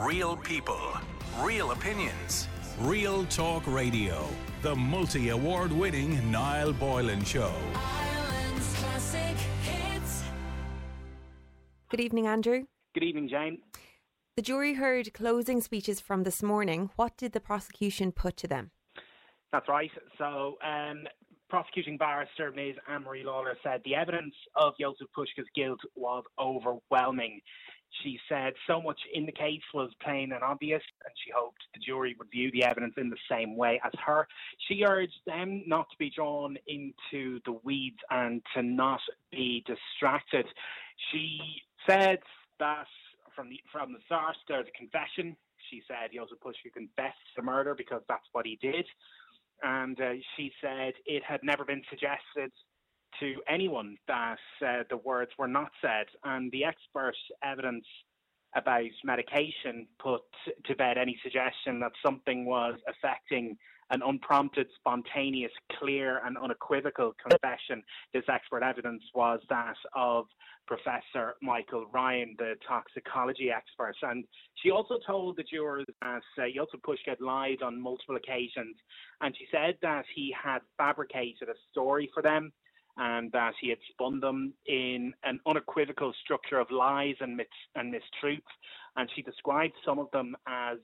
Real people, real opinions. Real Talk Radio. The multi award winning Niall Boylan Show. Ireland's classic hits. Good evening, Andrew. Good evening, Jane. The jury heard closing speeches from this morning. What did the prosecution put to them? That's right. So, um, prosecuting barrister Ms. Anne-Marie Lawlor said the evidence of Jozef Puska's guilt was overwhelming. She said so much in the case was plain and obvious, and she hoped the jury would view the evidence in the same way as her. She urged them not to be drawn into the weeds and to not be distracted. She said that from the from the start there's a confession. She said Jozef Puska confessed the murder because that's what he did, and uh, she said it had never been suggested to anyone that uh, the words were not said, and the expert evidence about medication put to bed any suggestion that something was affecting an unprompted, spontaneous, clear, and unequivocal confession. This expert evidence was that of Professor Michael Ryan, the toxicology expert. And she also told the jurors that uh, Puska had lied on multiple occasions. And she said that he had fabricated a story for them and that he had spun them in an unequivocal structure of lies and, myths and mistruths. And she described some of them as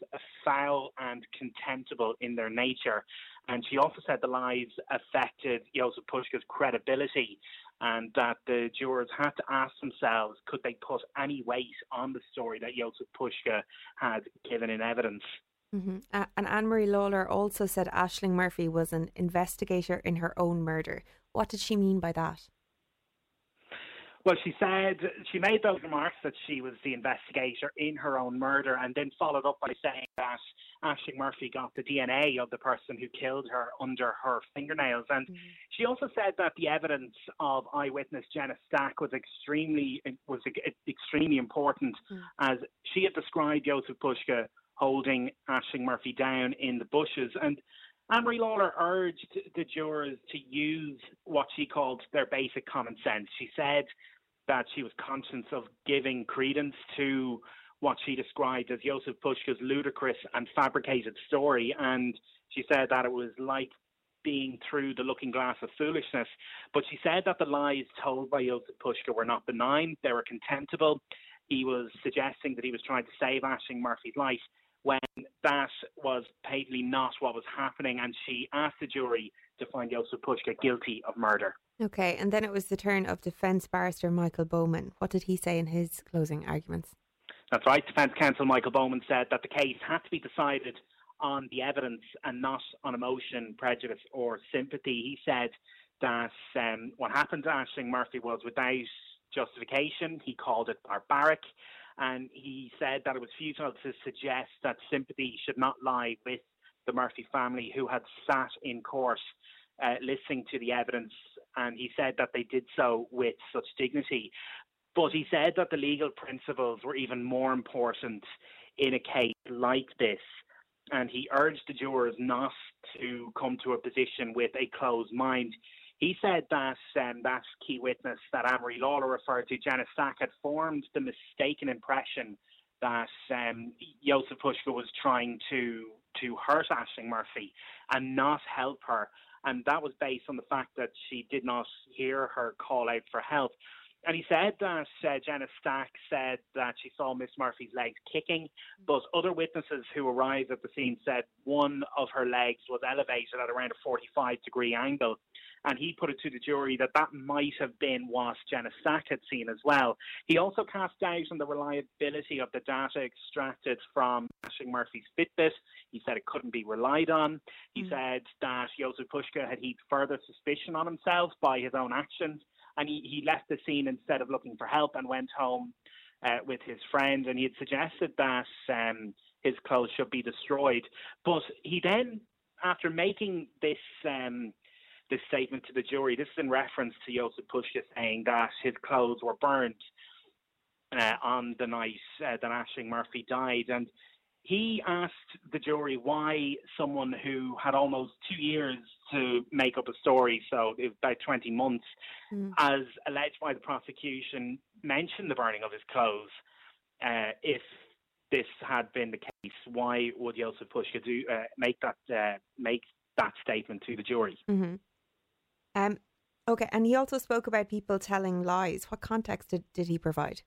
foul and contemptible in their nature. And she also said the lies affected Jozef Puska's credibility and that the jurors had to ask themselves could they put any weight on the story that Jozef Puska had given in evidence. Mm-hmm. Uh, and Anne Marie Lawlor also said Ashling Murphy was an investigator in her own murder. What did she mean by that? Well, she said she made those remarks that she was the investigator in her own murder, and then followed up by saying that Ashling Murphy got the DNA of the person who killed her under her fingernails. And mm-hmm. she also said that the evidence of eyewitness Jenna Stack was extremely was extremely important, mm-hmm. as she had described Jozef Puska holding Ashling Murphy down in the bushes. And Anne-Marie Lawlor urged the jurors to use what she called their basic common sense. She said that she was conscious of giving credence to what she described as Jozef Puska's ludicrous and fabricated story, and she said that it was like being through the looking glass of foolishness. But she said that the lies told by Jozef Puska were not benign, they were contemptible. He was suggesting that he was trying to save Ashling Murphy's life when that was patently not what was happening, and she asked the jury to find Jozef Puska guilty of murder. Okay, and then it was the turn of defence barrister Michael Bowman. What did he say in his closing arguments? That's right. Defence counsel Michael Bowman said that the case had to be decided on the evidence and not on emotion, prejudice, or sympathy. He said that um, what happened to Ashling Murphy was without justification. He called it barbaric and he said that it was futile to suggest that sympathy should not lie with the Murphy family who had sat in court uh, listening to the evidence, and he said that they did so with such dignity. But he said that the legal principles were even more important in a case like this, and he urged the jurors not to come to a position with a closed mind. He said that um, that key witness that Anne-Marie Lawlor referred to, Jenna Stack, had formed the mistaken impression that um, Jozef Puska was trying to to hurt Ashling Murphy and not help her, and that was based on the fact that she did not hear her call out for help. And he said that uh, Jenna Stack said that she saw Miss Murphy's legs kicking, but other witnesses who arrived at the scene said one of her legs was elevated at around a 45 degree angle and he put it to the jury that that might have been what Jenna Stack had seen as well. He also cast doubt on the reliability of the data extracted from Ashling Murphy's Fitbit. He said it couldn't be relied on. He mm. said that Jozef Puska had heaped further suspicion on himself by his own actions, and he, he left the scene instead of looking for help and went home uh, with his friend. And he had suggested that um, his clothes should be destroyed. But he then, after making this um, this statement to the jury. This is in reference to Jozef Puska saying that his clothes were burnt uh, on the night uh, that Ashling Murphy died. And he asked the jury why someone who had almost two years to make up a story, so about 20 months, mm. as alleged by the prosecution, mentioned the burning of his clothes. Uh, if this had been the case, why would Jozef Puska do uh, make that uh, make that statement to the jury? hmm Um, okay, and he also spoke about people telling lies. What context did, did he provide?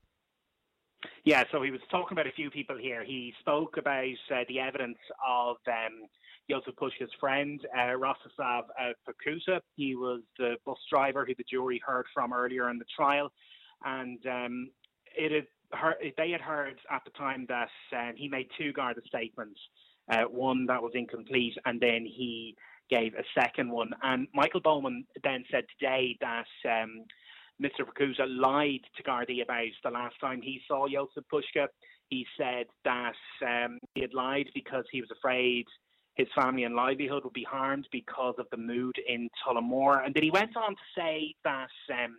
Yeah, so he was talking about a few people here. He spoke about uh, the evidence of um, Jozef Puska's friend, uh, Rostislav uh, Pakusa. He was the bus driver who the jury heard from earlier in the trial. And um, it had heard, they had heard at the time that um, he made two Garda statements, uh, one that was incomplete, and then he gave a second one. And Michael Bowman then said today that um, Mr. Pakusa lied to Gardaí about the last time he saw Jozef Puska. He said that um, he had lied because he was afraid his family and livelihood would be harmed because of the mood in Tullamore. And then he went on to say that um,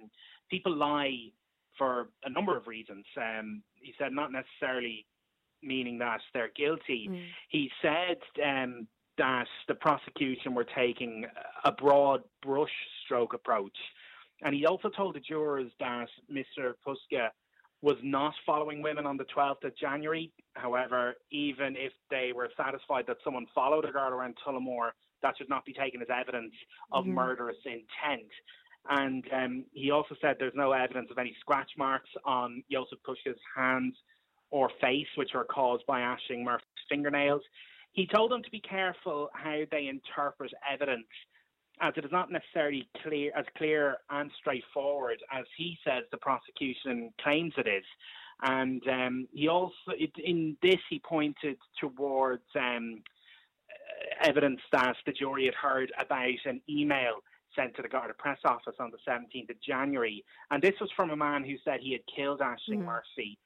people lie for a number of reasons. Um, he said not necessarily meaning that they're guilty. Mm. He said um, that the prosecution were taking a broad brush stroke approach. And he also told the jurors that Mr. Puska was not following women on the 12th of January. However, even if they were satisfied that someone followed a girl around Tullamore, that should not be taken as evidence of Mhm. murderous intent. And um, he also said there's no evidence of any scratch marks on Jozef Puska's hands or face, which are caused by Ashling Murphy's fingernails. He told them to be careful how they interpret evidence, as it is not necessarily clear as clear and straightforward as he says the prosecution claims it is. And um, he also, it, in this, he pointed towards um, uh, evidence that the jury had heard about an email sent to the Garda press office on the 17th of January. And this was from a man who said he had killed Ashling Mhm. Murphy.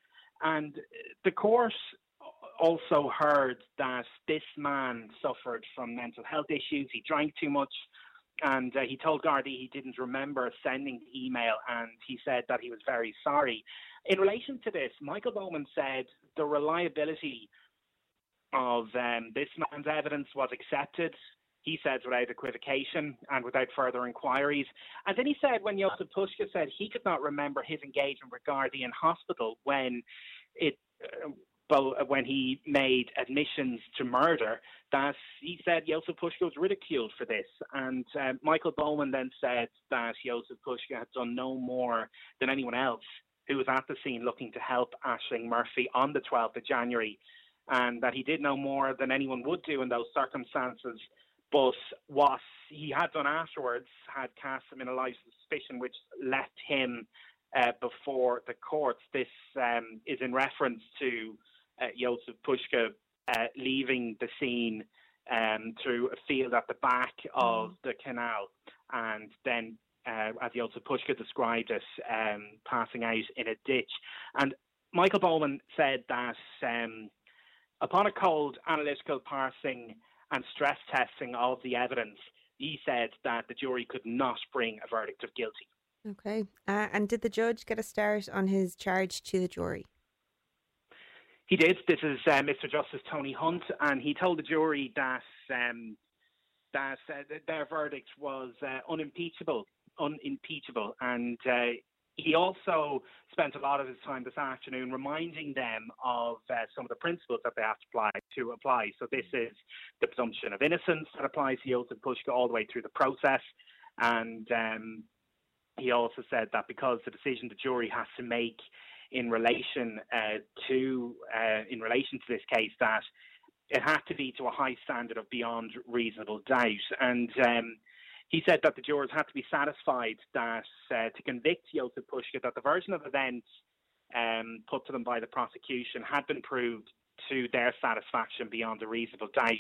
And uh, the court also heard that this man suffered from mental health issues. He drank too much. And uh, he told Gardaí he didn't remember sending the email, and he said that he was very sorry. In relation to this, Michael Bowman said the reliability of um, this man's evidence was accepted. He says without equivocation and without further inquiries. And then he said when Jozef Puska said he could not remember his engagement with Gardaí in hospital when it. Uh, well, when he made admissions to murder, that he said Jozef Puska was ridiculed for this. And uh, Michael Bowman then said that Jozef Puska had done no more than anyone else who was at the scene looking to help Ashling Murphy on the 12th of January, and that he did no more than anyone would do in those circumstances. But what he had done afterwards had cast him in a light of suspicion, which left him uh, before the courts. This um, is in reference to uh, Jozef Puska uh, leaving the scene um, through a field at the back of the canal, and then, uh, as Jozef Puska described it, um, passing out in a ditch. And Michael Bowman said that um, upon a cold analytical parsing and stress testing of the evidence, he said that the jury could not bring a verdict of guilty. Okay. Uh, and did the judge get a start on his charge to the jury? He did. This is uh, Mr. Justice Tony Hunt, and he told the jury that um, that uh, th- their verdict was uh, unimpeachable, unimpeachable, and uh, he also spent a lot of his time this afternoon reminding them of uh, some of the principles that they have to apply. To apply. So this is the presumption of innocence that applies to Jozef Puska all the way through the process, and um, he also said that because the decision the jury has to make in relation uh, to uh, in relation to this case that it had to be to a high standard of beyond reasonable doubt. And um, he said that the jurors had to be satisfied that uh, to convict Jozef Puska that the version of events um, put to them by the prosecution had been proved to their satisfaction beyond a reasonable doubt,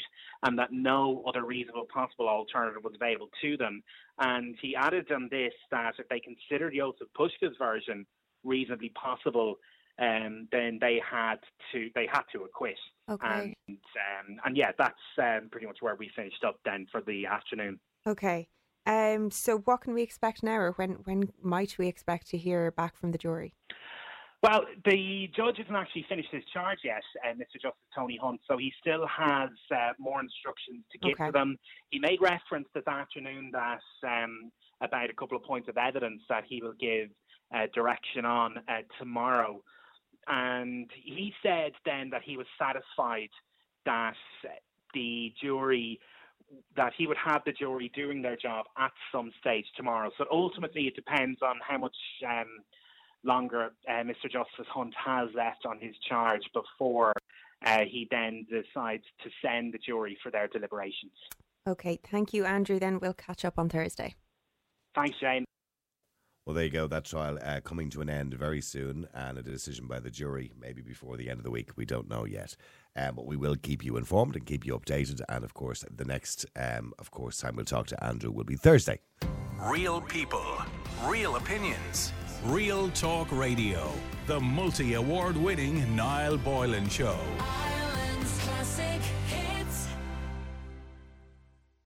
and that no other reasonable possible alternative was available to them. And he added on this that if they considered Jozef Puska's version reasonably possible, um, then they had to they had to acquit. Okay. And um, and yeah, that's um, pretty much where we finished up then for the afternoon. Okay. Um. So, what can we expect now, or when when might we expect to hear back from the jury? Well, the judge hasn't actually finished his charge yet, uh, Mr. Justice Tony Hunt, so he still has uh, more instructions to give Okay. to them. He made reference this afternoon that um, about a couple of points of evidence that he will give uh, direction on uh, tomorrow. and he said then that he was satisfied that the jury that he would have the jury doing their job at some stage tomorrow. So ultimately, it depends on how much um, longer uh, Mr. Justice Hunt has left on his charge before uh, he then decides to send the jury for their deliberations. Okay, thank you, Andrew. Then we'll catch up on Thursday. Thanks, Jane. Well, there you go. That trial uh, coming to an end very soon, and a decision by the jury maybe before the end of the week. We don't know yet, um, but we will keep you informed and keep you updated. And of course, the next, um, of course, time we'll talk to Andrew will be Thursday. Real people, real opinions. Real Talk Radio, the multi award winning Niall Boylan Show.